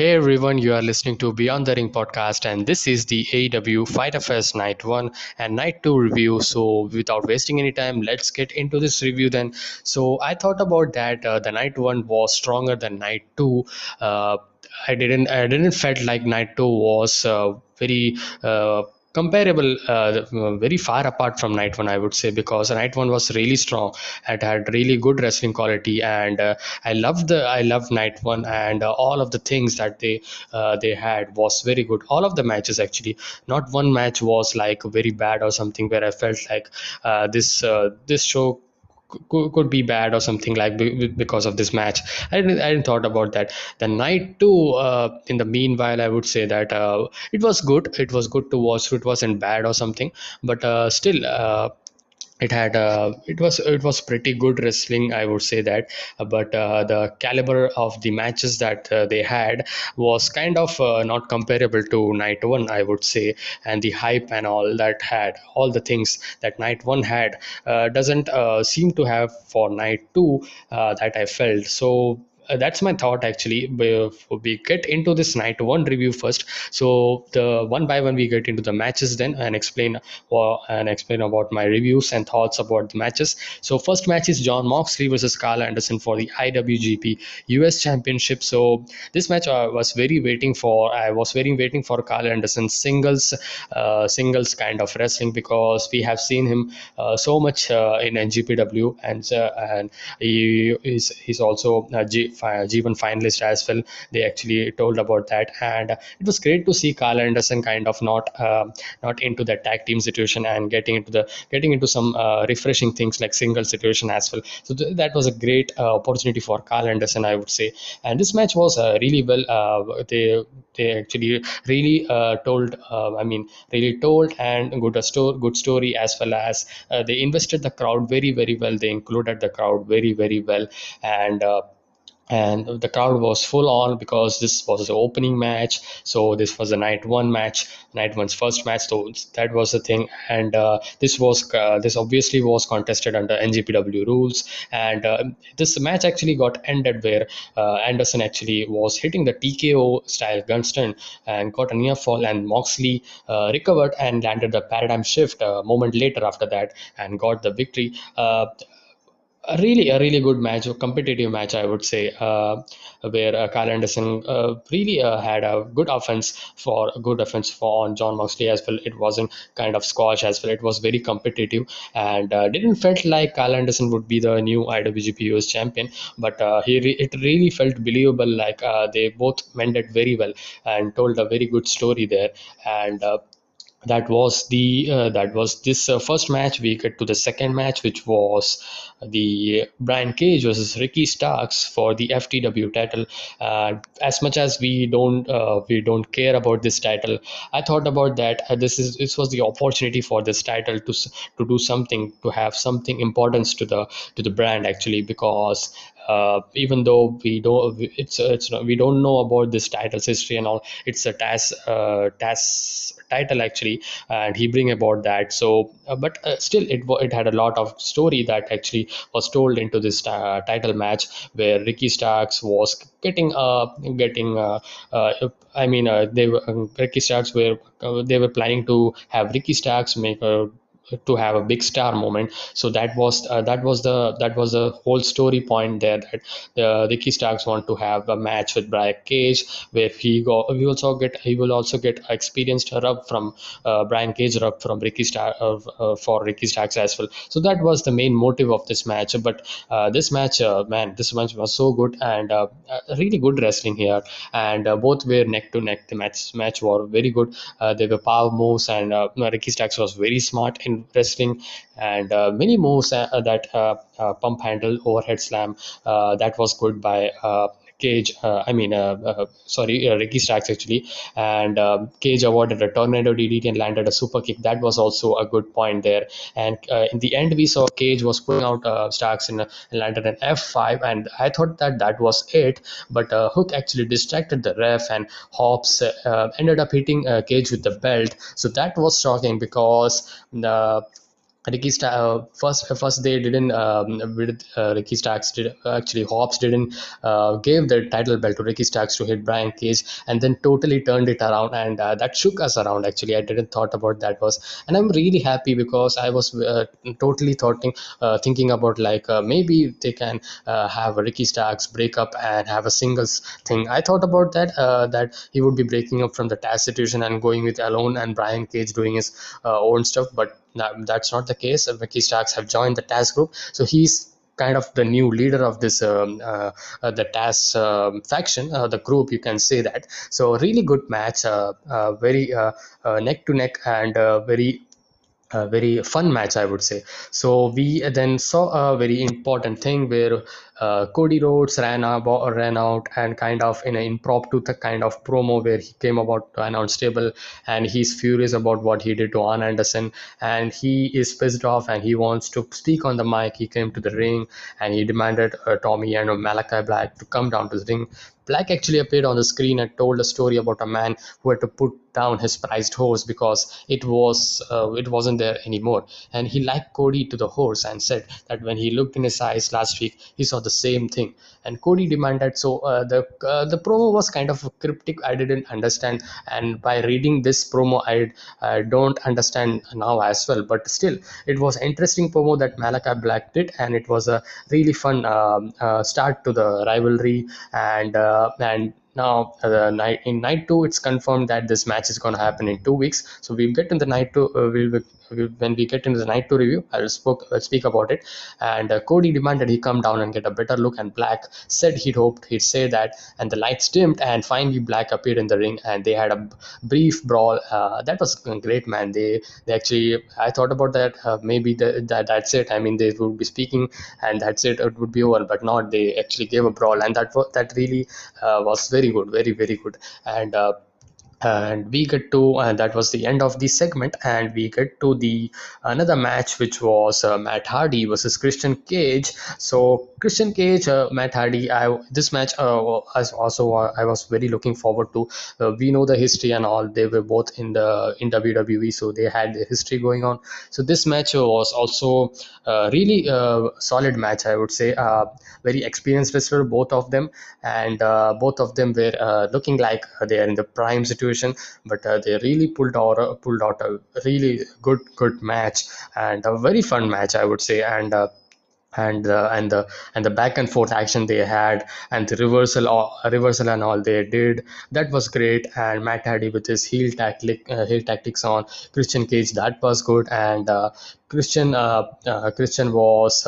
Hey everyone, you are listening to Beyond the Ring podcast, and this is the AEW Fyter Fest Night 1 and Night 2 review. So, without wasting any time, let's get into this review then. So, I thought about that uh, the Night 1 was stronger than Night 2. Uh, I didn't I didn't felt like Night 2 was uh, very uh, comparable uh, very far apart from night one i would say because night one was really strong it had really good wrestling quality. And uh, i loved the i loved night one and uh, all of the things that they uh, they had was very good. All of the matches actually. Not one match was like very bad or something where i felt like uh, this uh, this show could, could be bad or something like because of this match. I didn't, I didn't thought about that. The night two, uh, in the meanwhile, I would say that uh, it was good. It was good to watch. It wasn't bad or something, but uh, still, uh, it had uh, it was it was pretty good wrestling i would say that. Uh, but uh, the caliber of the matches that uh, they had was kind of uh, not comparable to night one i would say. And the hype and all that had all the things that night one had doesn't seem to have for night two that i felt. So uh, that's my thought actually. Before we get into this night one review first. So the one by one we get into the matches then and explain uh, and explain about my reviews and thoughts about the matches. So first match is john moxley versus karl anderson for the iwgp us championship. So this match i was very waiting for i was very waiting for karl anderson singles uh, singles kind of wrestling because we have seen him uh, so much uh, in njpw and uh, and he is he's also G- G1 finalist as well. They actually told about that, and it was great to see Karl Anderson kind of not uh, not into that tag team situation and getting into the getting into some uh, refreshing things like single situation as well. So th- that was a great uh, opportunity for Karl Anderson, I would say. And this match was uh, really well. Uh, they they actually really uh, told. I mean, really told and good a story, good story as well as they invested the crowd very very well. They included the crowd very very well and and the crowd was full on because this was the opening match. So this was the night one match night one's first match. So that was the thing. And uh, this was uh, this obviously was contested under njpw rules. And uh, this match actually got ended where uh, anderson actually was hitting the tko style gun stun and got a near fall. And moxley uh, recovered and landed the paradigm shift a moment later after that and got the victory. Uh, a really a really good match a competitive match i would say uh, where uh, Karl Anderson uh, really uh, had a good offense for a good offense for on John Moxley as well. It wasn't kind of squash as well. It was very competitive and uh, didn't felt like Karl Anderson would be the new IWGP US champion but uh, he re- it really felt believable like uh, they both mended very well and told a very good story there. And that was the uh, that was this uh, first match. We get to the second match which was the Brian Cage versus Ricky Starks for the FTW title. Uh, as much as we don't uh, we don't care about this title I thought about that uh, this is this was the opportunity for this title to to do something to have something importance to the to the brand actually because uh, even though we don't it's it's we don't know about this title's history and all it's a Taz uh, Taz title actually and he bring about that. So uh, but uh, still it it had a lot of story that actually was told into this uh, title match where Ricky Starks was getting uh getting uh, uh I mean uh, they were Ricky Starks were they were planning to have Ricky Starks make a to have a big star moment. So that was uh, that was the that was the whole story point there that the Ricky Starks want to have a match with Brian Cage where he go he also get he will also get experienced rub from uh, Brian Cage rub from Ricky Stark uh, uh, for Ricky Starks as well. So that was the main motive of this match. But uh, this match uh, man this match was so good and really good wrestling here. And both were neck to neck. The match match were very good. They were power moves and Ricky Starks was very smart in wrestling and uh, many moves uh, that uh, pump handle overhead slam that was good by Cage, uh, I mean, uh, uh, sorry, Ricky Starks actually, and um, Cage awarded a tornado DDT and landed a super kick. That was also a good point there. And in the end, we saw Cage was pulling out Starks and, and landed an F5, and I thought that that was it. But Hook actually distracted the ref, and Hobbs ended up hitting Cage with the belt. So that was shocking because the Ricky Sta- uh, first first they didn't um, with, uh, Ricky Starks did actually Hobbs didn't uh, gave the title belt to Ricky Starks to hit Brian Cage and then totally turned it around and uh, that shook us around actually. I didn't thought about that was and I'm really happy because I was uh, totally thoughting uh, thinking about like maybe they can have Ricky Starks break up and have a singles thing. I thought about that that he would be breaking up from the Taz situation and going with Alone and Brian Cage doing his own stuff but that, that's not the case. Ricky Starks have joined the Taz group, so he's kind of the new leader of this um, uh, uh, the Taz um, faction, uh, the group. You can say that. So really good match, uh, uh, very uh, neck to neck and very a very fun match, I would say. So we then saw a very important thing where uh, Cody Rhodes ran out, ran out and kind of in an impromptu kind of promo where he came about to announce table and he's furious about what he did to Arn Anderson and he is pissed off and he wants to speak on the mic. He came to the ring and he demanded uh, Tommy and Malachi Black to come down to the ring Black actually appeared on the screen and told a story about a man who had to put down his prized horse because it was uh, it wasn't there anymore. And he liked Cody to the horse and said that when he looked in his eyes last week, he saw the same thing. And Cody demanded. So uh, the uh, the promo was kind of cryptic. I didn't understand. And by reading this promo, I, I don't understand now as well. But still, it was interesting promo that Malachi Black did, and it was a really fun um, uh, start to the rivalry and. Uh, uh, and now uh, in night two it's confirmed that this match is going to happen in two weeks. So we'll get in the night two uh, we'll when we get into the night two review, I'll spoke, I'll speak about it. And uh, Cody demanded he come down and get a better look, and Black said he'd hoped he'd say that. And the lights dimmed, and finally Black appeared in the ring, and they had a brief brawl. Uh, that was great, man. They they actually, I thought about that. Uh, maybe the, that that's it. I mean, they would be speaking, and that's it. It would be over, but not. They actually gave a brawl, and that that really uh, was very good, very very good, and uh, and we get to and that was the end of the segment and we get to the another match which was uh, matt hardy versus christian cage. So christian cage uh, matt hardy I, this match uh, as also uh, i was very looking forward to. Uh, we know the history and all. They were both in the in wwe so they had the history going on. So this match was also uh, really solid match i would say. Very experienced wrestler both of them. And both of them were looking like they are in the prime situation situation but uh, they really pulled out a, pulled out a really good good match and a very fun match I would say. And uh, and uh, and the and the back and forth action they had and the reversal uh, reversal and all they did that was great. And Matt Hardy with his heel tactic uh, heel tactics on Christian Cage that was good. And uh, Christian uh, uh, Christian was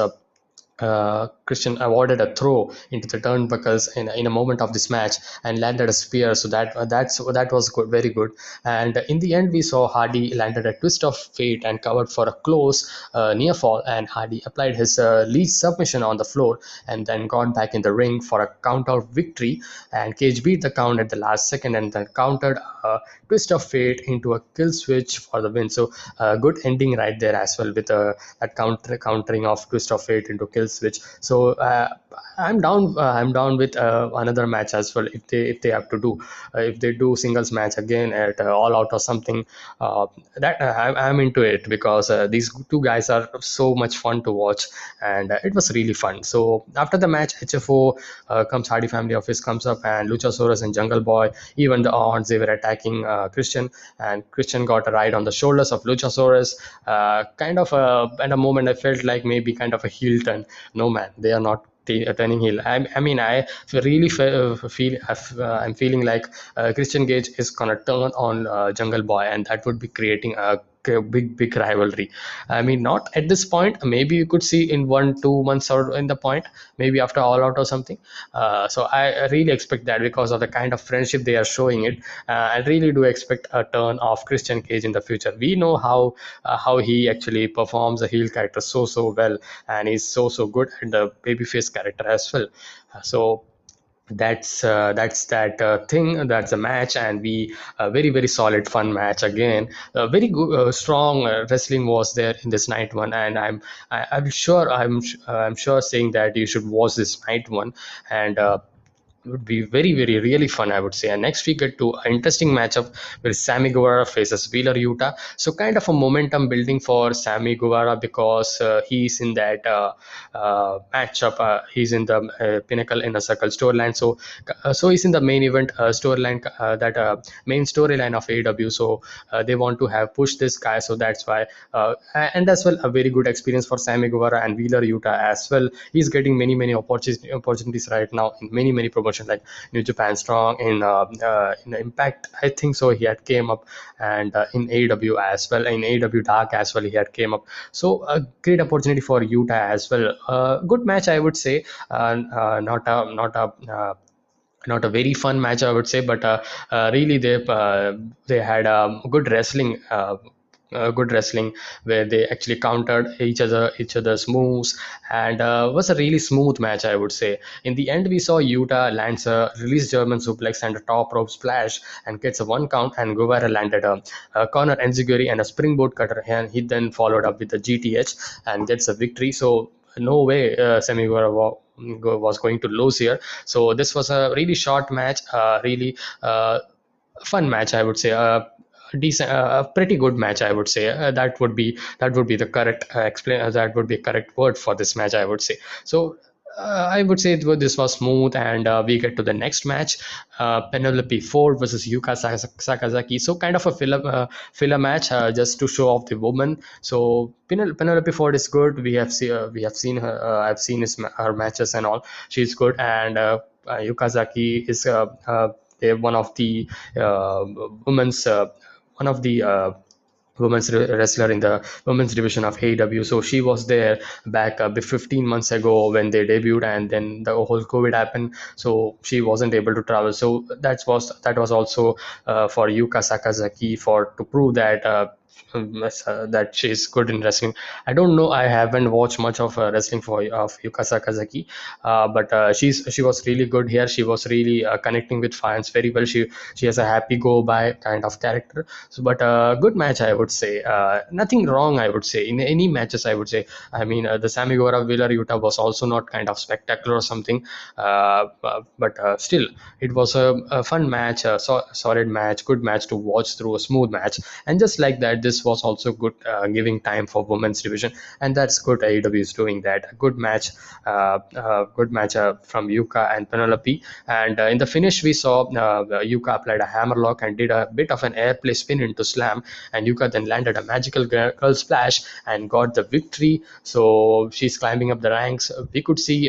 uh, Christian awarded a throw into the turnbuckles in, in a moment of this match and landed a spear. So that uh, that's that was good, very good. And in the end, we saw Hardy landed a twist of fate and covered for a close uh, near fall. And Hardy applied his uh, lead submission on the floor and then got back in the ring for a count out victory. And Cage beat the count at the last second and then countered a twist of fate into a kill switch for the win. So a good ending right there as well with a, a counter countering of twist of fate into kill switch. So uh, I'm down. Uh, I'm down with uh, another match as well if they if they have to do uh, if they do singles match again at uh, All Out or something. Uh, that I'm, I'm into it because these two guys are so much fun to watch and it was really fun. So after the match, HFO comes Hardy Family Office comes up and Luchasaurus and Jungle Boy even the odds they were attacking Christian and Christian got a ride on the shoulders of Luchasaurus. kind of a, at a moment I felt like maybe kind of a heel turn. No man, they are not turning heel. I, I mean, I really uh, feel uh, I'm feeling like uh, Christian Cage is gonna turn on uh, Jungle Boy, and that would be creating a big big rivalry. I mean not at this point. Maybe you could see in one two months or in the point maybe after all out or something. Uh, so i really expect that because of the kind of friendship they are showing it. Uh, i really do expect a turn of christian cage in the future. We know how uh, how he actually performs a heel character so so well and he's so so good at the babyface character as well. So that's uh, that's that uh, thing that's a match and we a very very solid fun match again. Uh, very good uh, strong uh, wrestling was there in this night one and i'm I, am i am sure i'm uh, i'm sure saying that you should watch this night one. And would be very, very, really fun, I would say. And next we get to an interesting matchup where Sammy Guevara faces Wheeler Yuta. So kind of a momentum building for Sammy Guevara because uh, he's in that uh, uh, matchup. Uh, he's in the uh, Pinnacle Inner Circle storyline. So uh, so he's in the main event storyline, that main storyline of AEW. So they want to have pushed this guy. So that's why. And as well, a very good experience for Sammy Guevara and Wheeler Yuta as well. He's getting many, many opportunities opportunities right now in many, many promotions like New Japan Strong, in uh, uh, in Impact. I think so. He had came up, and uh, in AEW as well, in AEW Dark as well, he had came up. So a great opportunity for Yuta as well. Good match, I would say. Uh, not a not a not a very fun match, I would say, but really they they had um, good wrestling. Uh, uh, good wrestling where they actually countered each other each other's moves and uh, was a really smooth match i would say. In the end we saw Yuta lands a release german suplex and a top rope splash and gets a one count and Guevara landed a, a corner enziguri and a springboard cutter and he then followed up with a gth and gets a victory. So no way uh, Sammy Guevara wa- was going to lose here. So this was a really short match uh, really uh, fun match i would say. Uh, decent uh, a pretty good match i would say uh, that would be that would be the correct uh, explain that would be correct word for this match i would say so uh, I would say this was smooth, and uh, we get to the next match, uh, Penelope Ford versus Yuka Sakazaki. So kind of a filler, filler match, just to show off the woman. So Penel- Penelope Ford is good. We have see, we have seen her. I've seen his, her matches and all. She's good, and uh, Yukazaki is one of the women's one of the uh, women's wrestler in the women's division of AEW. So she was there back uh, 15 months ago when they debuted, and then the whole COVID happened. So she wasn't able to travel. So that was that was also uh, for Yuka Sakazaki for to prove that. Uh, that she's good in wrestling. I don't know. I haven't watched much of uh, wrestling for of Yuka Sakazaki, uh, but uh, she's she was really good here. She was really uh, connecting with fans very well. She she has a happy go by kind of character. So, but uh, good match, I would say. Uh, nothing wrong, I would say. In any matches, I would say. I mean, uh, the Sammy Guevara Wheeler Yuta was also not kind of spectacular or something, uh, uh, but uh, still, it was a, a fun match, a so, solid match, good match to watch through, a smooth match. And just like that, this was also good, uh, giving time for women's division, and that's good. AEW is doing that. A good match, uh, uh, good match uh, from Yuka and Penelope. And uh, in the finish, we saw uh, Yuka applied a hammerlock and did a bit of an airplay spin into slam, and Yuka then landed a magical girl splash and got the victory. So she's climbing up the ranks. We could see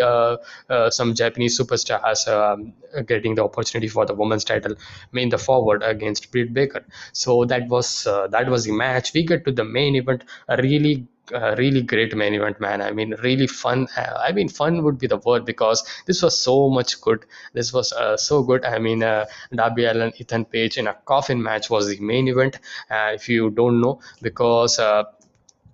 some Japanese superstars um, getting the opportunity for the women's title in the forward against Britt Baker. So that was that was the match. We get to the main event. A really uh, really great main event man i mean really fun i mean fun would be the word because this was so much good this was uh, so good i mean uh, darby allin ethan page in a coffin match was the main event uh, if you don't know because uh,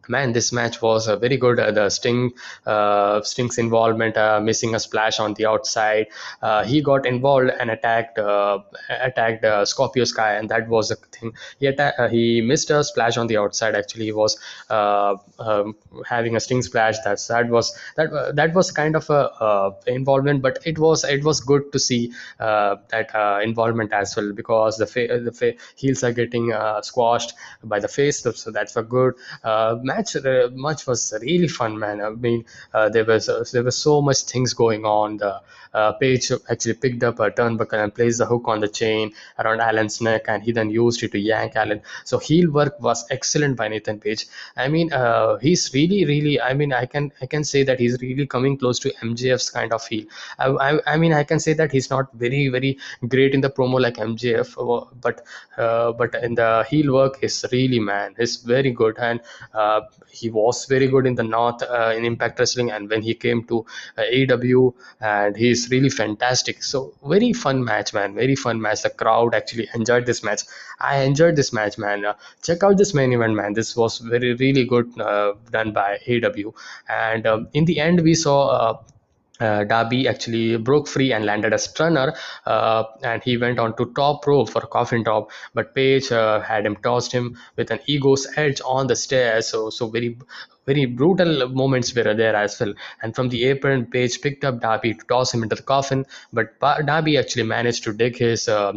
man this match was uh, very good. Uh, the sting uh, sting's involvement uh, missing a splash on the outside. Uh, he got involved and attacked uh, attacked scorpio sky and that was the thing. He atta- he missed a splash on the outside actually. He was um, having a sting splash. That's that was that that was kind of a involvement but it was it was good to see that involvement as well because the fa- the fa- heels are getting squashed by the face so so that's a good uh, match match was really fun man i mean uh, there was uh, there was so much things going on the uh, page actually picked up a turnbuckle and placed the hook on the chain around Allin's neck, and he then used it to yank Allin. So heel work was excellent by Ethan Page. I mean, uh, he's really, really. I mean, I can I can say that he's really coming close to MJF's kind of heel. I, I, I mean, I can say that he's not very, very great in the promo like MJF, uh, but uh, but in the heel work is really man, is very good, and uh, he was very good in the North uh, in Impact Wrestling, and when he came to uh, AEW, and he's really fantastic. So very fun match, man. Very fun match. The crowd actually enjoyed this match. I enjoyed this match, man. Uh, check out this main event, man. This was very really good done by AEW, and um, in the end we saw. Uh, Darby actually broke free and landed a stunner, uh, and he went on to top rope for coffin drop. But Page uh, had him tossed him with an ego's edge on the stairs. So, so very, very brutal moments were there as well. And from the apron, Page picked up Darby to toss him into the coffin, but Darby actually managed to dig his uh,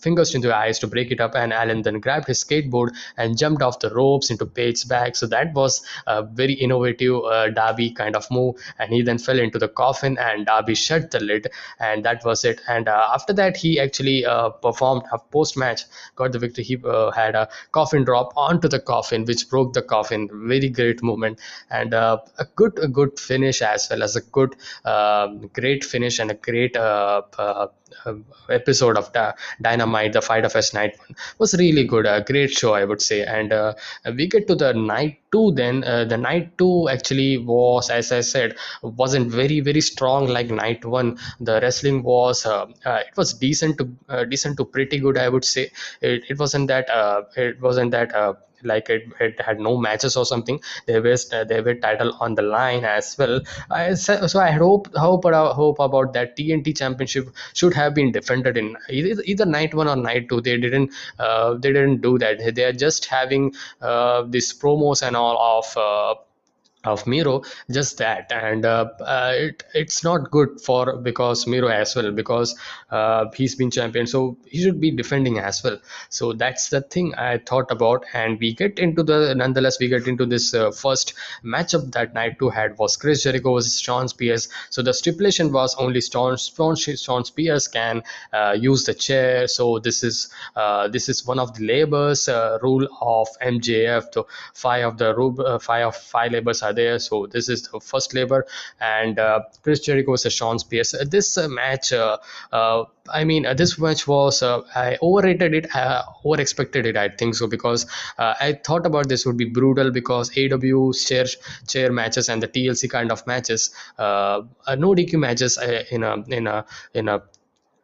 fingers into the eyes to break it up, and Allin then grabbed his skateboard and jumped off the ropes into Page's back. So that was a very innovative uh, Darby kind of move, and he then fell into the coffin, and Darby shut the lid, and that was it. And uh, after that, he actually uh, performed a post match, got the victory. He uh, had a coffin drop onto the coffin, which broke the coffin. Very great movement, and uh, a good a good finish as well as a good um, great finish and a great uh, uh, uh, episode of the Dynamite, the Fyter Fest Night one was really good. A great show, I would say. And uh, we get to the night two. Then uh, the night two actually was, as I said, wasn't very very strong like night one. The wrestling was uh, uh, it was decent to uh, decent to pretty good, I would say. It, it wasn't that it wasn't that like it, it had no matches or something they were uh, they were title on the line as well. I, so i hope hope hope about that tnt championship should have been defended in either, either night one or night two. They didn't uh, they didn't do that. They are just having uh, these promos and all of uh, of Miro just that. And uh, uh, it, it's not good for because Miro as well because uh, he's been champion. So he should be defending as well. So that's the thing I thought about. And we get into the nonetheless we get into this uh, first matchup that night two had was Chris Jericho versus Shawn Spears. So the stipulation was only Shawn, Shawn, Shawn Spears can uh, use the chair. So this is uh, this is one of the labors rule of MJF so five of the five of five labors are there. So this is the first labor, and Chris Jericho versus Shawn Spears. This uh, match, uh, uh, I mean, uh, this match was uh, I overrated it, uh, over expected it. I think so because I thought about this would be brutal because AW chair chair matches and the TLC kind of matches, no DQ matches in a in a in a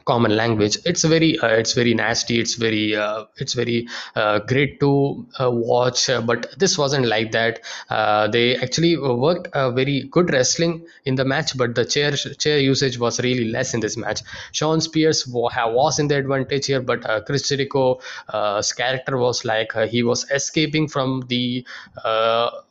common language. It's very uh, it's very nasty. It's very uh, it's very uh, great to uh, watch. Uh, but this wasn't like that. Uh, they actually worked a very good wrestling in the match but the chair chair usage was really less in this match. Shawn Spears was in the advantage here but Chris Jericho's character was like he was escaping from the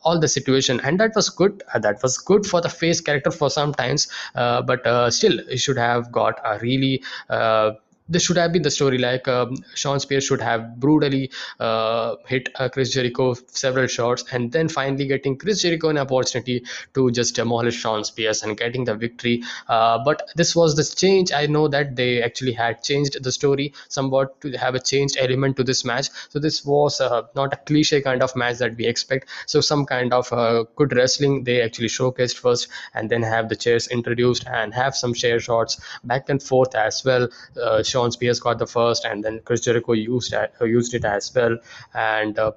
all the situation. And that was good. That was good for the face character for some times. But still should have got a really uh, this should have been the story. Like um, Shawn Spears should have brutally uh, hit uh, Chris Jericho several shots, and then finally getting Chris Jericho an opportunity to just demolish Shawn Spears and getting the victory. Uh, but this was the change. I know that they actually had changed the story somewhat to have a changed element to this match. So this was uh, not a cliche kind of match that we expect. So some kind of uh, good wrestling they actually showcased first, and then have the chairs introduced and have some chair shots back and forth as well. Uh, Shawn Spears got the first, and then Chris Jericho used used it as well, and uh,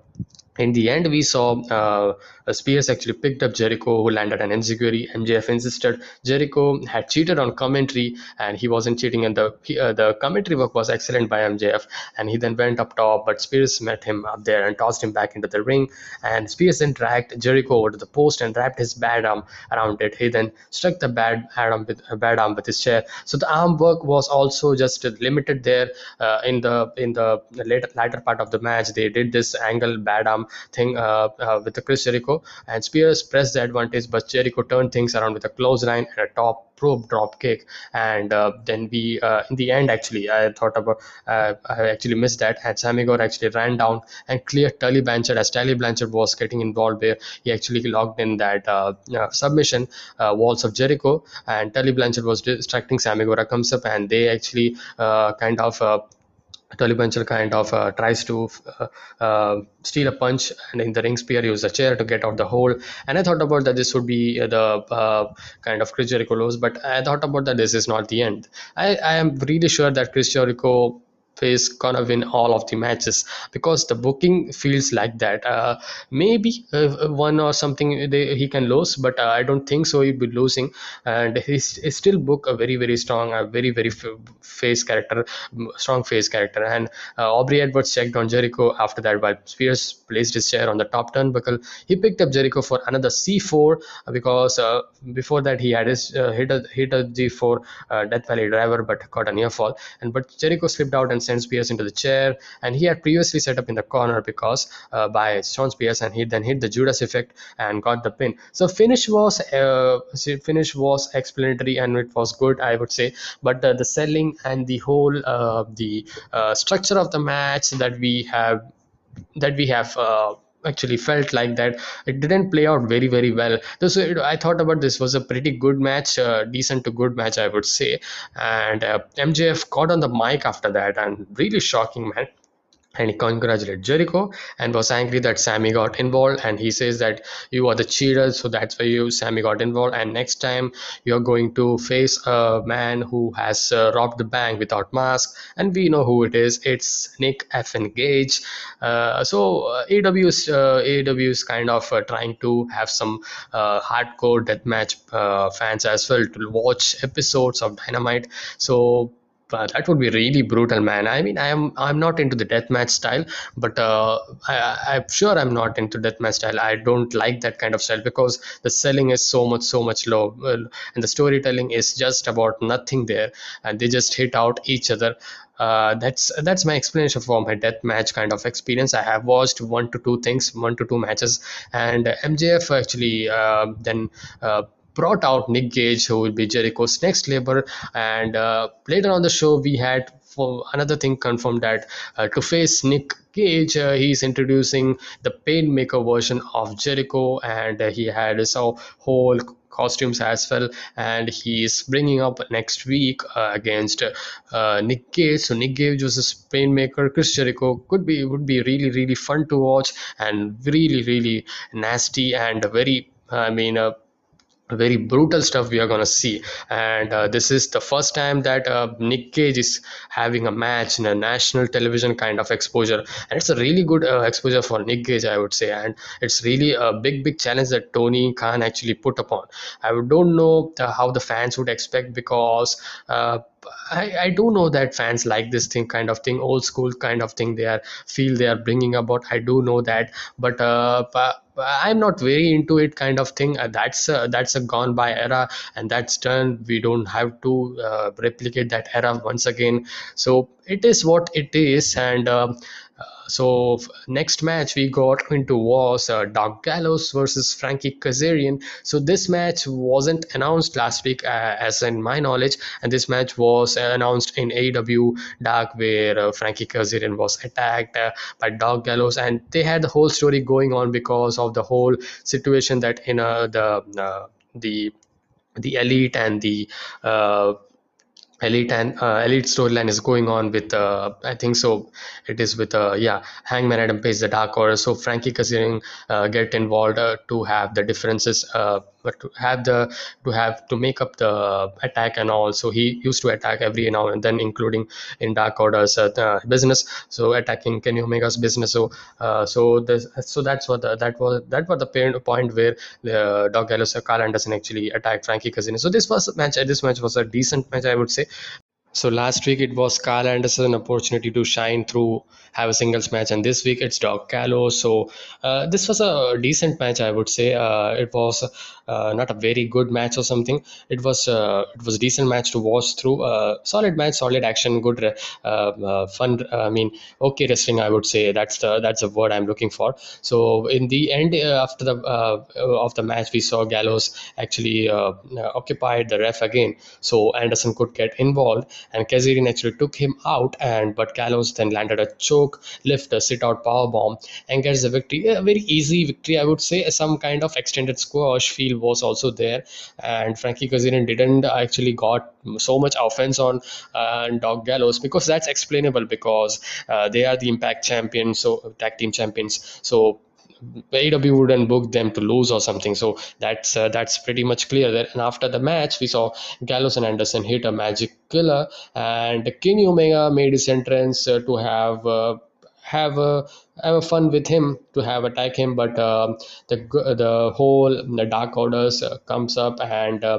in the end, we saw uh, Spears actually picked up Jericho, who landed an enziguri. MJF insisted Jericho had cheated on commentary, and he wasn't cheating. And the uh, the commentary work was excellent by MJF. And he then went up top, but Spears met him up there and tossed him back into the ring. And Spears then dragged Jericho over to the post and wrapped his bad arm around it. He then struck the bad arm with a bad arm with his chair. So the arm work was also just limited there uh, in the in the later part of the match. They did this angle bad arm thing uh, uh, with the Chris Jericho, and Spears pressed the advantage, but Jericho turned things around with a clothesline and a top rope drop kick. And uh, then we uh, in the end actually i thought about uh, i actually missed that. And Sammy Guevara actually ran down and cleared Tully Blanchard as Tully Blanchard was getting involved where he actually logged in that uh, submission walls of Jericho. And Tully Blanchard was distracting Sammy Guevara comes up and they actually kind of Tully Blanchard kind of uh, tries to uh, uh, steal a punch and in the ring spear use a chair to get out the hole. And I thought about that this would be the uh, kind of Chris Jericho lose but I thought about that this is not the end. I, I am really sure that Chris Jericho is gonna win all of the matches. Because the booking feels like that. Uh, maybe uh, one or something they, he can lose but uh, i don't think so he'll be losing. And he's, he's still book a very very strong a very very face character strong face character. And uh, aubrey edwards checked on jericho after that while spears placed his chair on the top turnbuckle. He picked up jericho for another c4 because uh, before that he had his uh, hit a hit a g4 death valley driver but got a near fall. And but jericho slipped out and sends Spears into the chair, and he had previously set up in the corner because uh, by Shawn Spears, and he then hit the Judas effect and got the pin. So finish was uh, finish was explanatory and it was good, I would say. But uh, the selling and the whole uh, the uh, structure of the match that we have that we have uh, actually felt like that. It didn't play out very very well. So it, i thought about this was a pretty good match uh, decent to good match i would say. And uh, mjf got on the mic after that and really shocking man and he congratulated Jericho and was angry that Sammy got involved. And he says that you are the cheater, so that's why you Sammy got involved. And next time you're going to face a man who has uh, robbed the bank without mask, and we know who it is. It's Nick F. and Gage. Uh, so uh, is uh, is kind of uh, trying to have some hardcore deathmatch uh, fans as well to watch episodes of Dynamite. So that would be really brutal, man. I mean, I am I'm not into the deathmatch style, but uh, I, I'm sure I'm not into deathmatch style. I don't like that kind of style because the selling is so much so much low, and the storytelling is just about nothing there, and they just hit out each other. Uh, that's that's my explanation for my death match kind of experience. I have watched one to two things, one to two matches, and MJF actually uh, then uh, brought out Nick Gage, who will be Jericho's next labor. And uh, later on the show, we had for another thing confirmed that uh, to face Nick Gage, uh, he's introducing the Painmaker version of Jericho, and uh, he had his whole costumes as well. And he's bringing up next week uh, against uh, Nick Gage. So Nick Gage a Painmaker Chris Jericho could be would be really really fun to watch. And really really nasty and very I mean uh, very brutal stuff we are to see. And uh, this is the first time that uh, nick gage is having a match in a national television kind of exposure. And it's a really good uh, exposure for nick gage i would say. And it's really a big big challenge that tony khan actually put upon. I don't know the, how the fans would expect because uh, I, I do know that fans like this thing kind of thing old school kind of thing they are feel they are bringing about. I do know that. But uh, i'm not very into it kind of thing. Uh, that's uh, that's a gone by era and that's done. We don't have to uh, replicate that era once again. So it is what it is and um, so next match we got into was uh, Gallows versus Frankie Kazarian. So this match wasn't announced last week, uh, as in my knowledge, and this match was announced in AEW Dark, where uh, Frankie Kazarian was attacked uh, by Doc Gallows, and they had the whole story going on because of the whole situation that in uh, the uh, the the elite and the elite and uh, elite storyline is going on with uh, I think so it is with uh, yeah Hangman Adam Page the Dark Order. So Frankie Kazarian uh, get involved uh, to have the differences uh, but to have the to have to make up the attack and all. So he used to attack every now and then including in Dark Order's business. So attacking Kenny Omega's business. So so this so that's what the, that was that was the point where the Doc Gallows Karl Anderson actually attacked Frankie Kazarian so this was match this match was a decent match I would say. So last week it was Karl Anderson opportunity to shine through have a singles match, and this week it's Doc Gallows. So uh, this was a decent match, I would say. Uh, it was uh, not a very good match or something. It was uh, it was a decent match to watch through. Uh, solid match, solid action, good uh, fun. I mean, okay wrestling, I would say. That's the that's the word I'm looking for. So in the end, after the of the match, we saw Gallows actually occupied the ref again, so Anderson could get involved and Kazarian actually took him out and but Gallows then landed a choke lift a sit out power bomb and gets the victory a very easy victory I would say some kind of extended squash feel was also there and Frankie Kazarian didn't actually got so much offense on uh, Doc Gallows because that's explainable because uh, they are the impact champions so tag team champions so AEW wouldn't book them to lose or something. So that's uh, that's pretty much clear there. And after the match, we saw Gallows and Anderson hit a magic killer, and Kenny Omega made his entrance uh, to have. Uh, have a have fun with him to have attack him but uh, the the whole the dark orders uh, comes up and uh,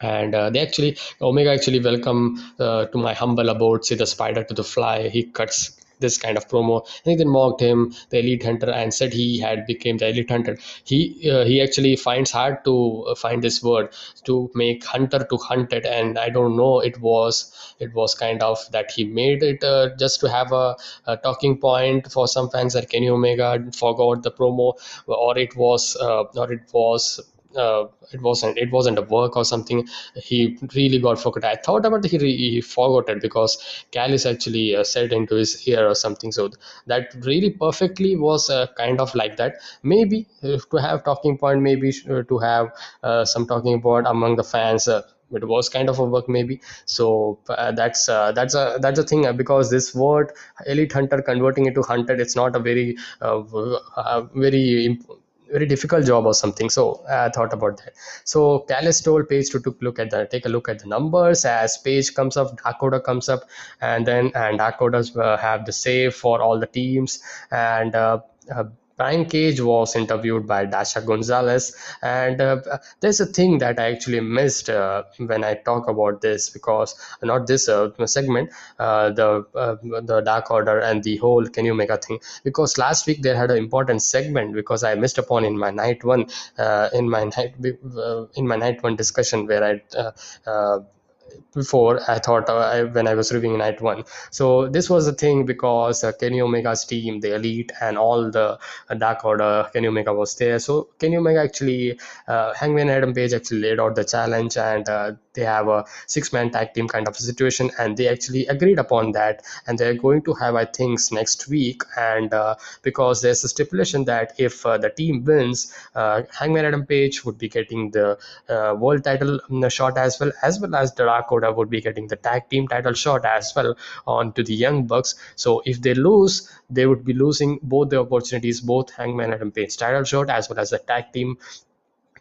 and uh, they actually omega actually welcome uh, to my humble abode say the spider to the fly he cuts this kind of promo. And he then mocked him the elite hunter and said he had became the elite hunter. He uh, he actually finds hard to uh, find this word to make hunter to hunted and i don't know it was it was kind of that he made it uh, just to have a, a, talking point for some fans that kenny omega forgot the promo or it was uh, or it was uh, it wasn't it wasn't a work or something. He really got forgot i thought about he, he forgot it because Callis actually uh, said into his ear or something. So that really perfectly was uh, kind of like that. Maybe uh, to have talking point maybe uh, to have uh, some talking point among the fans it was kind of a work maybe. So uh, that's uh, that's a that's a thing uh, because this word elite hunter converting it to hunted it's not a very very imp- very difficult job or something. So I thought about that. So Callis told Page to look at the take a look at the numbers as Page comes up, Dakota comes up, and then and Dakota's uh, have the save for all the teams and. Uh, Cage was interviewed by Dasha Gonzalez, and uh, there's a thing that I actually missed uh, when I talk about this because not this uh, segment, uh, the uh, the Dark Order and the whole Kenny Omega thing. Because last week they had an important segment because I missed upon in my night one uh, in my night in my night one discussion where I before I thought uh, I, when I was reviewing Night One. So this was the thing because uh, Kenny Omega's team, the Elite, and all the uh, Dark Order, Kenny Omega was there. So Kenny Omega actually, uh, Hangman Adam Page actually laid out the challenge, and uh, they have a six-man tag team kind of situation, and they actually agreed upon that, and they're going to have I think next week, and uh, because there's a stipulation that if the team wins, Hangman Adam Page would be getting the world title mm, shot as well as well as the Dakota would be getting the tag team title shot as well on to the Young Bucks. So if they lose, they would be losing both the opportunities, both Hangman Adam Page title shot as well as the tag team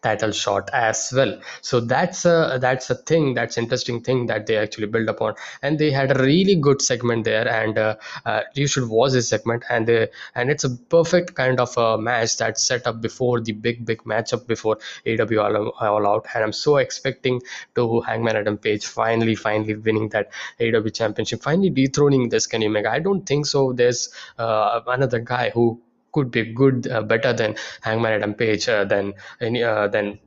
title shot as well. So that's a that's a thing that's interesting thing that they actually build upon. And they had a really good segment there and uh, uh, you should watch this segment. And uh, and it's a perfect kind of a match that's set up before the big big matchup before AW all, all out. And I'm so expecting to Hangman Adam Page finally finally winning that AW championship finally dethroning this Kenny Omega. I don't think so. There's uh, another guy who could be good, uh, better than Hangman Adam Page, uh, than any, uh, than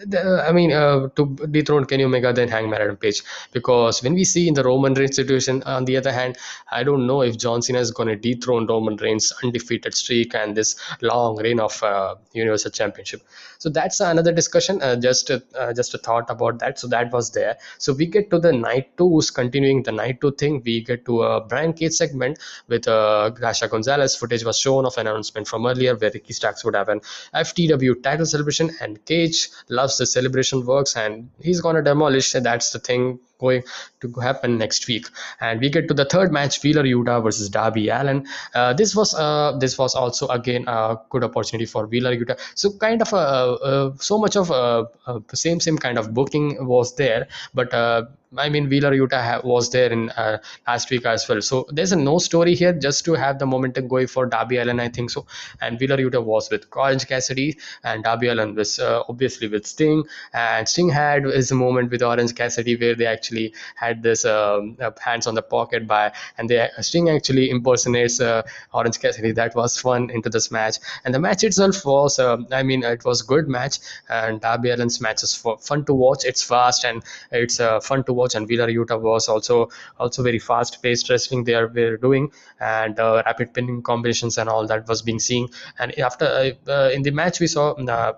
I mean, uh, to dethrone Kenny Omega, then Hangman Adam Page. Because when we see in the Roman Reigns situation, on the other hand, I don't know if John Cena is going to dethrone Roman Reigns' undefeated streak and this long reign of uh, Universal Championship. So that's another discussion. Uh, just uh, just a thought about that. So that was there. So we get to the night twos, continuing the night two thing. We get to a Brian Cage segment with uh, Dasha Gonzalez. Footage was shown of an announcement from earlier where Ricky Starks would have an FTW title celebration, and Cage loves the celebration works and he's gonna demolish that's the thing going to happen next week. And we get to the third match, Wheeler Yuta versus Darby Allin. Uh, this was uh, this was also again a good opportunity for Wheeler Yuta. So kind of a, uh, so much of a, a, same same kind of booking was there, but uh, I mean, Wheeler Yuta was there in uh, last week as well. So there's a no story here just to have the momentum going for Darby Allin, I think so. And Wheeler Yuta was with Orange Cassidy and Darby Allin was uh, obviously with Sting. And Sting had his moment with Orange Cassidy where they actually had this um, uh, hands on the pocket by, and the Sting actually impersonates uh, Orange Cassidy. That was fun into this match. And the match itself was, uh, I mean, it was good match. And Darby Allin's match is fun to watch. It's fast and it's uh, fun to watch and Wheeler Yuta was also also very fast paced wrestling they were doing and uh, rapid pinning combinations and all that was being seen and after uh, uh in the match we saw uh,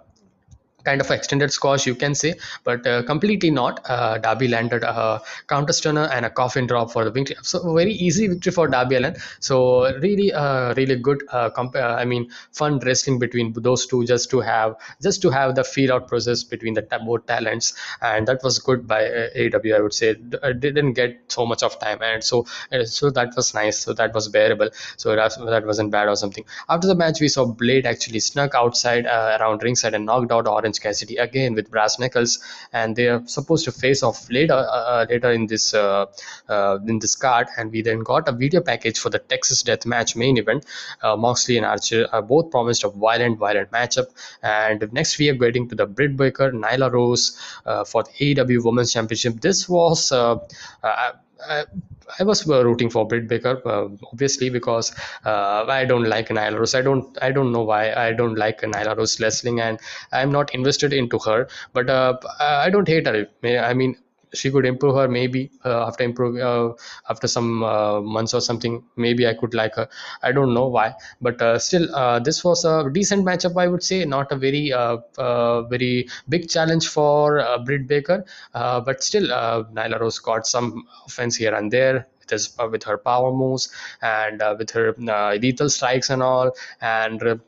kind of extended squash you can say but uh, completely not. Uh, landed a counter stunner and a coffin drop for the victory. So very easy victory for Darby Allin so really uh, really good uh, comp- uh, I mean fun wrestling between those two just to have just to have the feel out process between the both talents. And that was good by uh, AW I would say. It didn't get so much of time. And so so that was nice. So that was bearable. So that wasn't bad or something. After the match we saw Blade actually snuck outside around ringside and knocked out Orange Orange Cassidy again with brass knuckles, and they are supposed to face off later uh, uh later in this uh, uh, in this card. And we then got a video package for the Texas Death Match main event. Moxley and Archer are both promised a violent, violent matchup. And next we are getting to the Britt Baker, Nyla Rose for the AEW Women's Championship. This was I, I was uh, rooting for Britt Baker, uh, obviously because uh, I don't like Nyla Rose. I don't I don't know why I don't like Nyla Rose wrestling, and I'm not invested into her. But uh, I don't hate her. I mean, she could improve her maybe uh, after improve uh, after some uh, months or something maybe i could like her. I don't know why but uh, still uh, this was a decent matchup i would say. Not a very uh, very big challenge for britt baker but still nyla rose got some offense here and there with, his, with her power moves and with her lethal strikes and all. And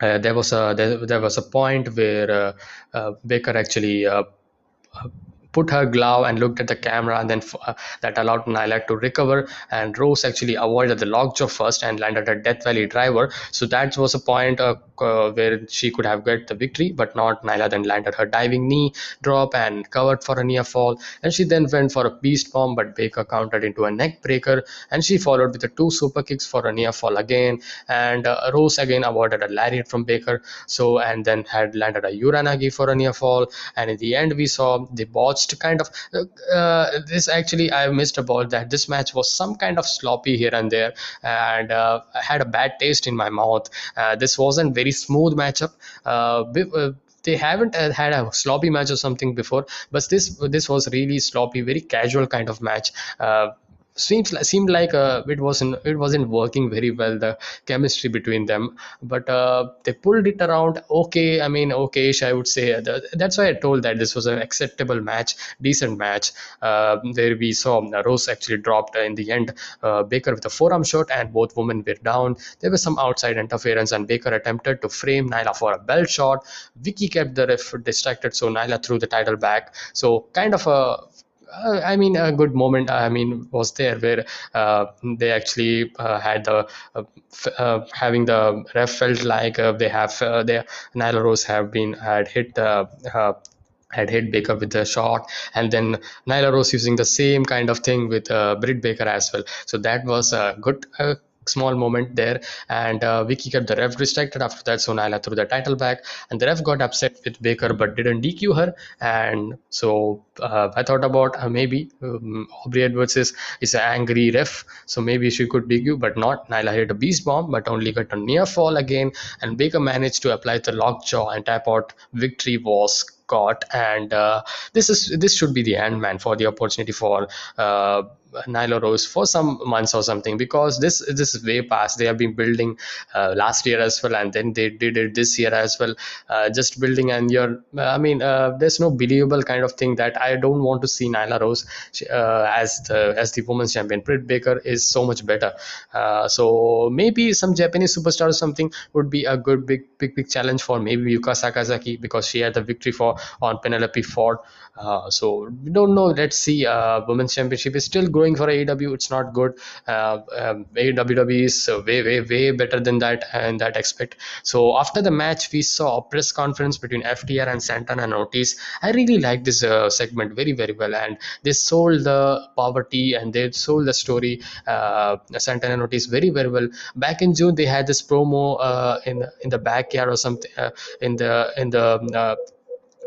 uh, there was a there, there was a point where uh, uh, Baker actually put her glove and looked at the camera and then uh, that allowed Nyla to recover. And Rose actually avoided the lockjaw first and landed a Death Valley driver. So that was a point uh, uh, where she could have got the victory but not Nyla then landed her diving knee drop and covered for a near fall. And she then went for a beast bomb but Baker countered into a neck breaker and she followed with the two super kicks for a near fall again. And uh, Rose again avoided a lariat from Baker. So and then had landed a uranage for a near fall. And in the end we saw the botch kind of uh, this actually I missed about that. This match was some kind of sloppy here and there and uh, I had a bad taste in my mouth. Uh, this wasn't very smooth matchup. Uh, uh, they haven't had a sloppy match or something before but this this was really sloppy very casual kind of match seems seemed like uh, it wasn't it wasn't working very well the chemistry between them. But uh, they pulled it around. Okay i mean okay i would say. That's why i told that this was an acceptable match decent match uh, there we saw rose actually dropped in the end uh, baker with a forearm shot and both women were down. There was some outside interference and baker attempted to frame nyla for a belt shot. Vicky kept the ref distracted so nyla threw the title back. So kind of a uh, I mean, a good moment. I mean, was there where uh, they actually uh, had the uh, uh, having the ref felt like uh, they have their Nyla Rose have been had hit had hit Baker with the shot, and then Nyla Rose using the same kind of thing with uh, Britt Baker as well. So that was a good uh, small moment there. And uh, Vicky kept the ref distracted after that so Nyla threw the title back. And the ref got upset with Baker but didn't DQ her. And so uh, I thought about uh, maybe um, Aubrey Edwards is, is an angry ref. So maybe she could DQ but not. Nyla hit a beast bomb but only got a near fall again. And Baker managed to apply the lockjaw and tap out. Victory was got and uh, this is this should be the end man for the opportunity for uh, Nyla Rose for some months or something because this this is way past. They have been building uh, last year as well, and then they did it this year as well. Uh, just building, and you're. I mean, uh, there's no believable kind of thing that I don't want to see Nyla Rose uh, as the as the women's champion. Britt Baker is so much better. Uh, so maybe some Japanese superstar or something would be a good big big big challenge for maybe Yuka Sakazaki because she had the victory for on Penelope Ford. Uh, so we don't know. Let's see. women's championship is still. Growing for AEW. It's not good. Uh, um, AEW is way, way, way better than that in that aspect. So after the match, we saw a press conference between FTR and Santana and Ortiz. I really like this uh, segment very, very well, and they sold the poverty and they sold the story uh, Santana and Ortiz very, very well. Back in June, they had this promo uh, in in the backyard or something uh, in the in the uh,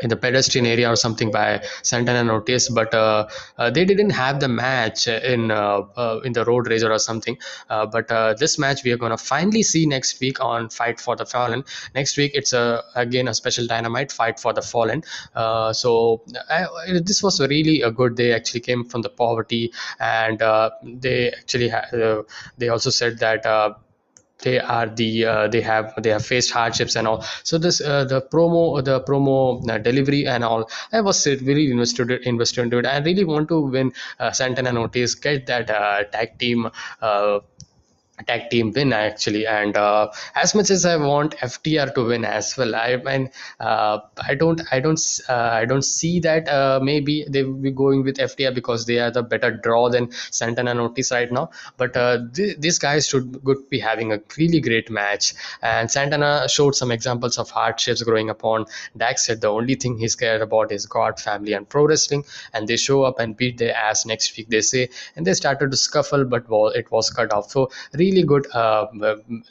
in the pedestrian area or something by Santana and Ortiz, but uh, uh, they didn't have the match in uh, uh in the Road Rager or something. Uh, but uh, this match we are gonna finally see next week on Fight for the Fallen. Next week it's a again a special Dynamite Fight for the Fallen. so I, this was really a good. They actually came from the poverty, and they actually ha- they also said that they are the uh, they have they have faced hardships and all. So this uh, the promo the promo uh, delivery and all i was really invested invested into it. I really want to win uh, santana Ortiz. Get that uh, tag team uh, tag team win actually. And uh, as much as i want ftr to win as well i mean uh, i don't i don't uh, i don't see that uh, maybe they will be going with ftr because they are the better draw than santana Ortiz right now. But uh, th- these guys should good be having a really great match. And santana showed some examples of hardships growing up on dax said the only thing he's cared about is god family and pro wrestling. And they show up and beat their ass next week they say. And they started to scuffle but it was cut off. So really really good uh,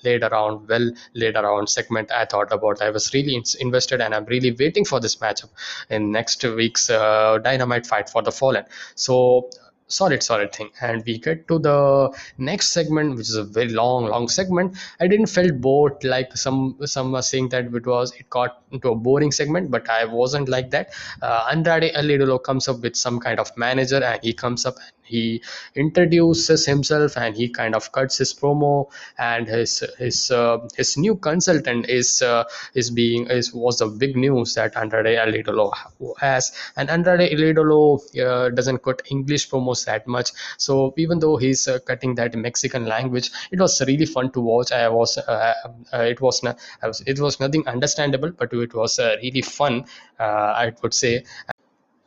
laid around, well laid around segment I thought about. I was really in- invested and I'm really waiting for this matchup in next week's uh, Dynamite fight for the Fallen. So solid solid thing. And we get to the next segment which is a very long long segment. I didn't felt bored like some some were saying that it was it got into a boring segment but i wasn't like that. Uh, andrade El Idolo comes up with some kind of manager and he comes up and he introduces himself and he kind of cuts his promo and his his uh, his new consultant is uh, is being is was the big news that Andrade El Idolo has. And Andrade El Idolo uh, doesn't cut English promos that much so even though he's uh, cutting that Mexican language it was really fun to watch I was uh, uh, it was not was, it was nothing understandable but it was really fun I would say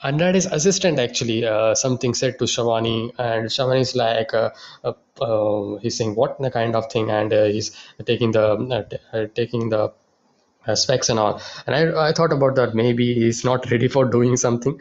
Andrade's assistant actually uh, something said to Schiavone, and Schiavone is like, uh, uh, uh, he's saying what the kind of thing, and uh, he's taking the uh, t- uh, taking the uh, specs and all. And I, I thought about that maybe he's not ready for doing something.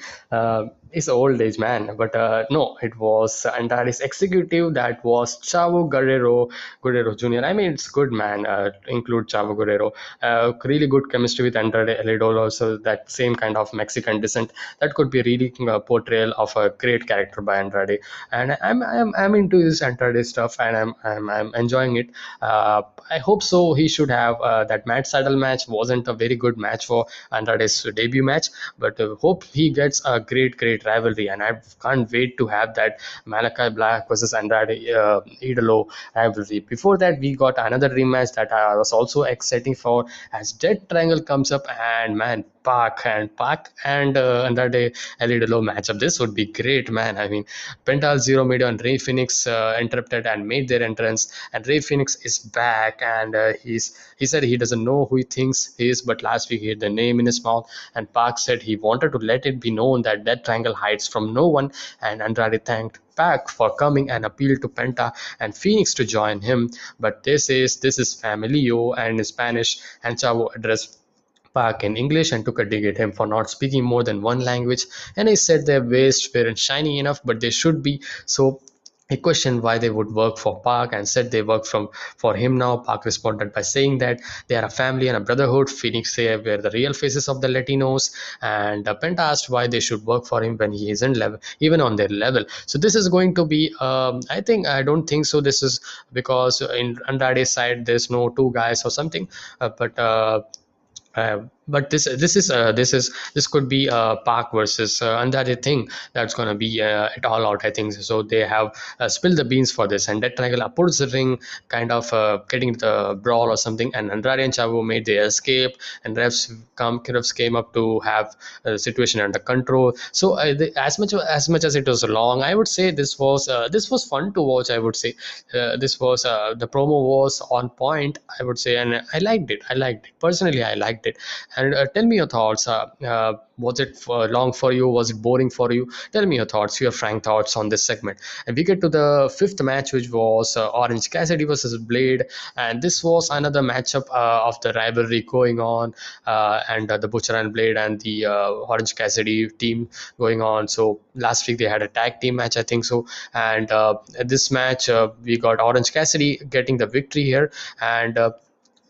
Uh, he's old age man, but uh, no, it was Andrade's executive that was Chavo Guerrero Guerrero Jr. I mean, it's good man. Uh, include Chavo Guerrero. Uh, really good chemistry with Andrade El Idolo. So that same kind of Mexican descent. That could be really a portrayal of a great character by Andrade. And I'm I'm, I'm into this Andrade stuff, and I'm I'm, I'm enjoying it. Uh, I hope so. He should have uh, that Matt Sydal match wasn't a very good match for Andrade's debut match, but uh, hope he gets a great great rivalry, and I can't wait to have that Malakai Black versus Andrade uh, Idolo rivalry. Before that, we got another rematch that I was also exciting for as Death Triangle comes up, and man, Pac and Pac and uh, Andrade Idolo matchup. This would be great, man. I mean, Penta El Zero Miedo and Rey Fenix uh, interrupted and made their entrance, and Rey Fenix is back, and uh, he's he said he doesn't know who he thinks he is, but last week he had the name in his mouth, and Pac said he wanted to let it be known that Death Triangle hides from no one, and Andrade thanked Pac for coming and appealed to Penta and Fenix to join him. But this is this is family, Familio and in Spanish, and Chavo addressed Pac in English and took a dig at him for not speaking more than one language. And he said their waists weren't shiny enough, but they should be. So he questioned why they would work for Pac and said they work from for him now. Pac responded by saying that they are a family and a brotherhood. Fenix say we're the real faces of the Latinos, and uh, Penta asked why they should work for him when he isn't level, even on their level. So this is going to be, um, I think, I don't think so. This is because in Andrade's side there's no two guys or something, uh, but. Uh, uh, but this this is uh, this is this could be uh, Pac versus uh, Andrade thing that's gonna be uh, it all out I think. So they have uh, spilled the beans for this. And that triangle approached the ring kind of uh, getting the brawl or something. And Andrade and Chavo made their escape. And refs come refs came up to have the situation under control. So uh, as much as much as it was long I would say this was uh, this was fun to watch I would say. This was the promo was on point I would say. And I liked it. I liked it. Personally I liked it and uh, tell me your thoughts uh, uh, was it for long for you? Was it boring for you? Tell me your thoughts your frank thoughts on this segment. And we get to the fifth match which was uh, orange cassidy versus blade. And this was another matchup uh, of the rivalry going on and the butcher and blade and the orange cassidy team going on. So last week they had a tag team match i think so. And this match we got orange cassidy getting the victory here. And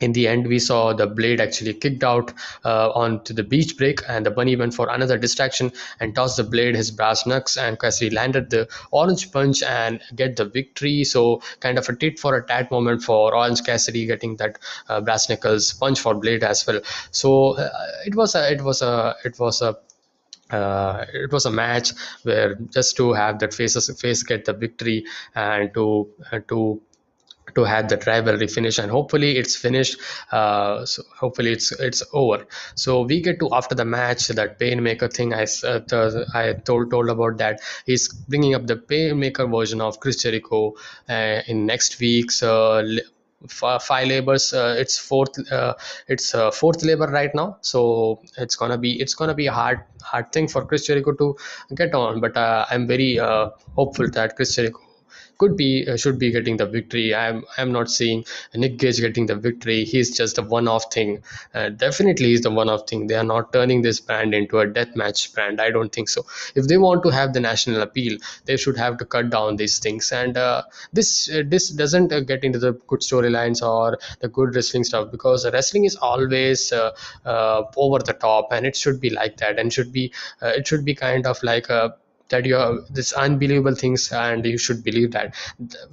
in the end we saw the blade actually kicked out uh, onto the beach break and the bunny went for another distraction and tossed the blade his brass knucks and Cassidy landed the orange punch and get the victory. So kind of a tit for a tat moment for orange Cassidy getting that uh, brass knuckles punch for blade as well. So uh, it was a it was a it was a uh, it was a match where just to have that faces face get the victory and to uh, to to have that rivalry finish and hopefully it's finished uh, so hopefully it's it's over. So we get to after the match that painmaker thing i uh, the, i told told about that. He's bringing up the painmaker version of chris jericho uh, in next week's uh, five labors uh, it's fourth uh, it's uh, fourth labor right now. So it's gonna be it's gonna be a hard hard thing for chris jericho to get on but uh, i'm very uh, hopeful that chris jericho could be uh, should be getting the victory. I'm I'm not seeing Nick Gage getting the victory. He's just a one-off thing. Uh, definitely, he's the one-off thing. They are not turning this brand into a death match brand. I don't think so. If they want to have the national appeal, they should have to cut down these things. And uh, this uh, this doesn't uh, get into the good storylines or the good wrestling stuff because wrestling is always uh, over the top, and it should be like that, and should be it should be kind of like a that you have this unbelievable things and you should believe that.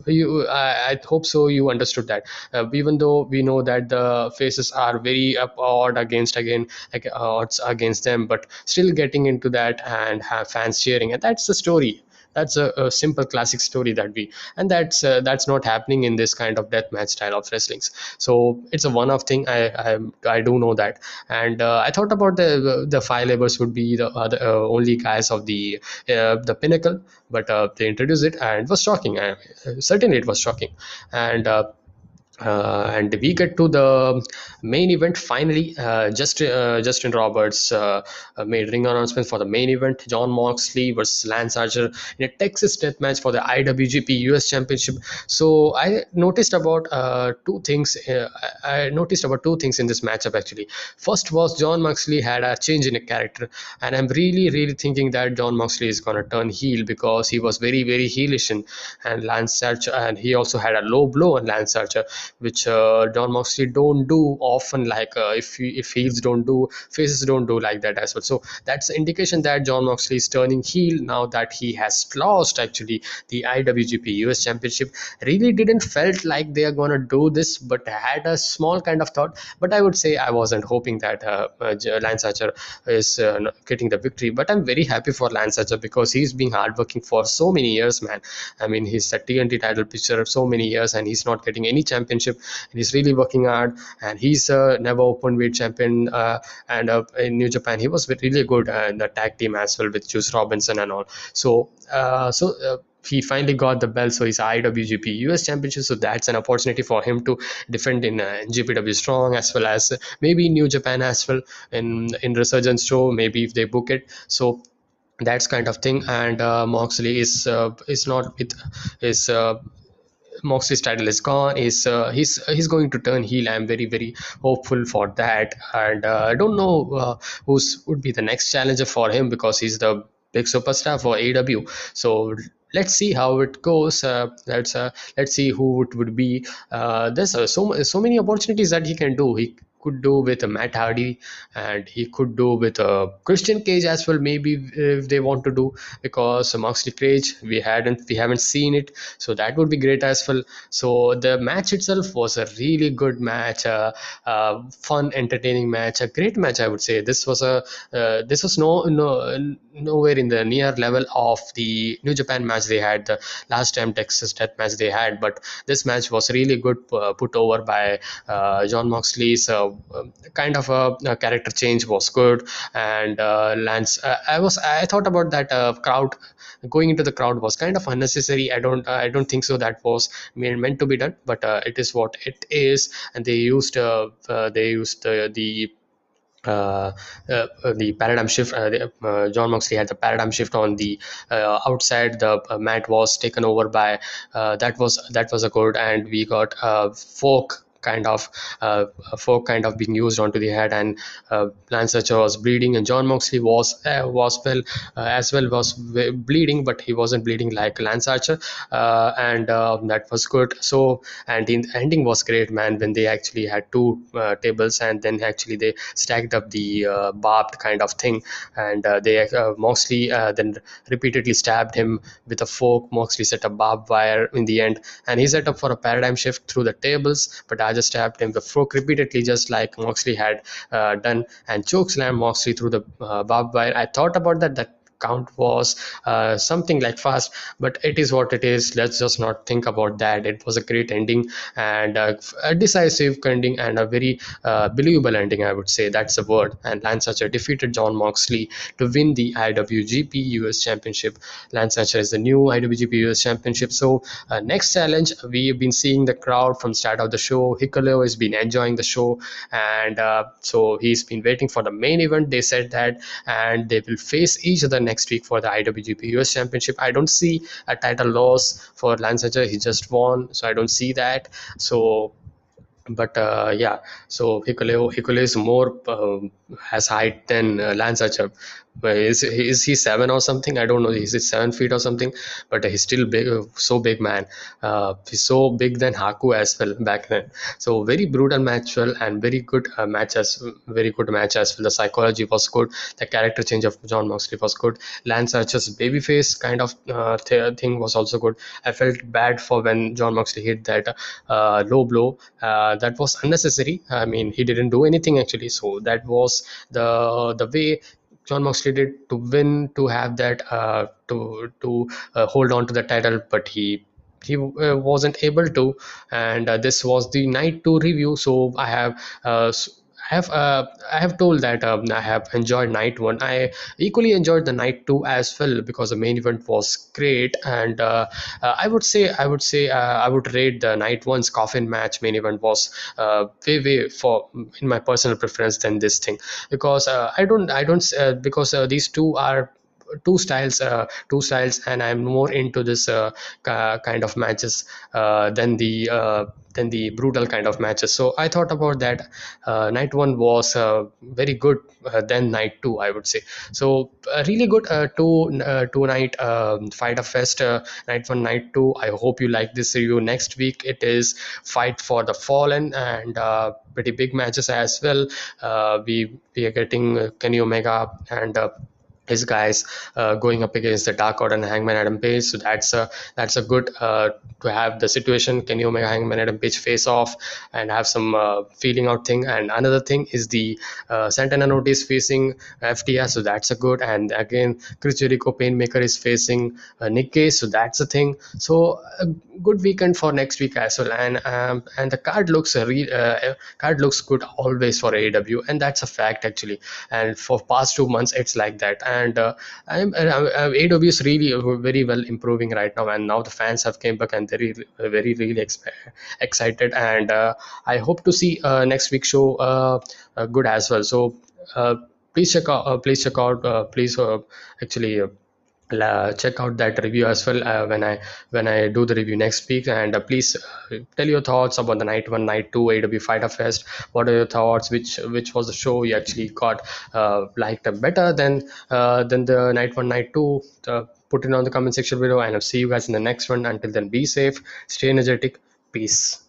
You I, I hope so you understood that. Uh, even though we know that the faces are very up odd against again like odds against them but still getting into that and have fans cheering. And that's the story that's a, a simple classic story that we and that's uh, that's not happening in this kind of death match style of wrestlings. So it's a one-off thing. I i, I do know that. And uh, i thought about the the five labors would be the uh, only guys of the uh, the pinnacle but uh, they introduced it and it was shocking. Certainly it was shocking. And uh, uh, and we get to the main event finally. Uh, just uh, Justin Roberts uh, made ring announcement for the main event: Jon Moxley versus Lance Archer in a Texas Death Match for the IWGP US Championship. So I noticed about two things. I noticed about two things in this matchup actually. First was Jon Moxley had a change in a character, and I'm really really thinking that Jon Moxley is gonna turn heel because he was very very heelish and, and Lance Archer, and he also had a low blow on Lance Archer which uh, Jon Moxley don't do often. Like uh, if if heels don't do, faces don't do like that as well. So that's an indication that Jon Moxley is turning heel now that he has lost actually the IWGP US Championship. Really didn't felt like they are gonna do this, but had a small kind of thought. But I would say I wasn't hoping that uh, uh Lance Archer is uh, getting the victory. But I'm very happy for Lance Archer because he's been hardworking for so many years, man. I mean, he's a TNT title pitcher of so many years, and he's not getting any championship and he's really working hard and he's a never open weight champion uh, and uh, in new japan he was really good uh, in the tag team as well with juice robinson and all so uh, so uh, he finally got the belt, so he's IWGP US Championship. So that's an opportunity for him to defend in uh, NJPW Strong as well as maybe New Japan as well in in Resurgence show. Maybe if they book it, so that's kind of thing. And uh, Moxley is uh, is not with is uh, Moxley's title is gone. He's uh, he's he's going to turn heel. I'm very very hopeful for that, and uh, I don't know uh, who's would be the next challenger for him because he's the big superstar for AEW. So let's see how it goes. Uh, let's uh, let's see who it would be. Uh, there's uh, so so many opportunities that he can do. He could do with a Matt Hardy, and he could do with a Christian Cage as well. Maybe if they want to do because Moxley Cage we hadn't we haven't seen it, so that would be great as well. So the match itself was a really good match, a, a fun, entertaining match, a great match I would say. This was a uh, this was no no nowhere in the near level of the New Japan match they had the last time Texas Death match they had, but this match was really good uh, put over by uh, Jon Moxley's uh, um, kind of a, a, character change was good. And uh, Lance uh, I was I thought about that uh, crowd going into the crowd was kind of unnecessary. I don't I don't think so that was meant to be done but it is what it is. And they used they used the uh, uh, the paradigm shift. Uh, the, Jon Moxley had the paradigm shift on the outside. The mat was taken over by that was that was a good, and we got a folk kind of uh, fork kind of being used onto the head. And uh, Lance Archer was bleeding and Jon Moxley was uh, was well uh, as well was bleeding but he wasn't bleeding like Lance Archer uh, and uh, that was good. So and the ending was great man when they actually had two tables and then actually they stacked up the barbed kind of thing. And they Moxley then repeatedly stabbed him with a fork. Moxley set up barbed wire in the end. And he set up for a paradigm shift through the tables but just stabbed him the fork repeatedly, just like Moxley had uh, done, and chokeslam Moxley through the uh, barbed wire. I thought about that. That count was uh, something like fast but it is what it is. Let's just not think about that. It was a great ending and uh, a decisive ending and a very uh, believable ending i would say. That's the word. And lance archer defeated jon moxley to win the iwgp us championship. Lance archer is the new iwgp us championship. So uh, next challenge we've been seeing the crowd from start of the show. Hikuleo has been enjoying the show and uh, so he's been waiting for the main event. They said that and they will face each other next week for the IWGP US Championship. I don't see a title loss for Lance Archer. He just won, so I don't see that. So but uh, yeah so Hikuleo Hikuleo is more uh, has height than uh, Lance Archer is is he seven or something? I don't know. Is it seven feet or something? But he's still big, so big man. Uh, he's so big than Haku as well back then. So very brutal match well and very good uh, match as very good match as well. The psychology was good. The character change of Jon Moxley was good. Lance Archer's babyface kind of uh, th- thing was also good. I felt bad for when Jon Moxley hit that uh, low blow. Uh, that was unnecessary. I mean, he didn't do anything actually. So that was the the way Jon Moxley did to win, to have that, uh, to to uh, hold on to the title, but he he uh, wasn't able to. And uh, this was the night two review, so I have. I have uh, I have told that um, I have enjoyed night one. I equally enjoyed the night two as well because the main event was great, and uh, uh, I would say I would say uh, I would rate the night one's coffin match main event was uh, way way for in my personal preference than this thing because uh, I don't I don't because these two are two styles uh, two styles and i'm more into this uh, kind of matches uh, than the than the brutal kind of matches. So i thought about that. Night one was very good than night two i would say. So really good two two night um, Fyter Fest night one night two. I hope you like this review. Next week it is fight for the fallen and pretty big matches as well. Uh, we we are getting kenny omega and uh, his guys uh, going up against the Dark Order and Hangman Adam Page. So that's a that's a good uh, to have the situation. Kenny Omega Hangman Adam Page face off and have some uh, feeling out thing. And another thing is the uh, Santana Notice facing FTR. So that's a good. And again, Chris Jericho Painmaker is facing uh, Nick Gage. So that's a thing. So a good weekend for next week as well. And um, and the card looks re- uh, card looks good always for AEW, and that's a fact actually. And for past two months, it's like that. And uh, I'm, AEW is really very well improving right now, and now the fans have came back and they're very really excited, and uh, I hope to see uh, next week's show uh, uh, good as well. So uh, please check out, please check out, please actually. Check out that review as well uh, when I when I do the review next week. And uh, please uh, tell your thoughts about the night one, night two AEW Fyter Fest. What are your thoughts? Which which was the show you actually got uh, liked better than uh, than the night one, night two? Put it on the comment section below, and I'll see you guys in the next one. Until then, be safe, stay energetic, peace.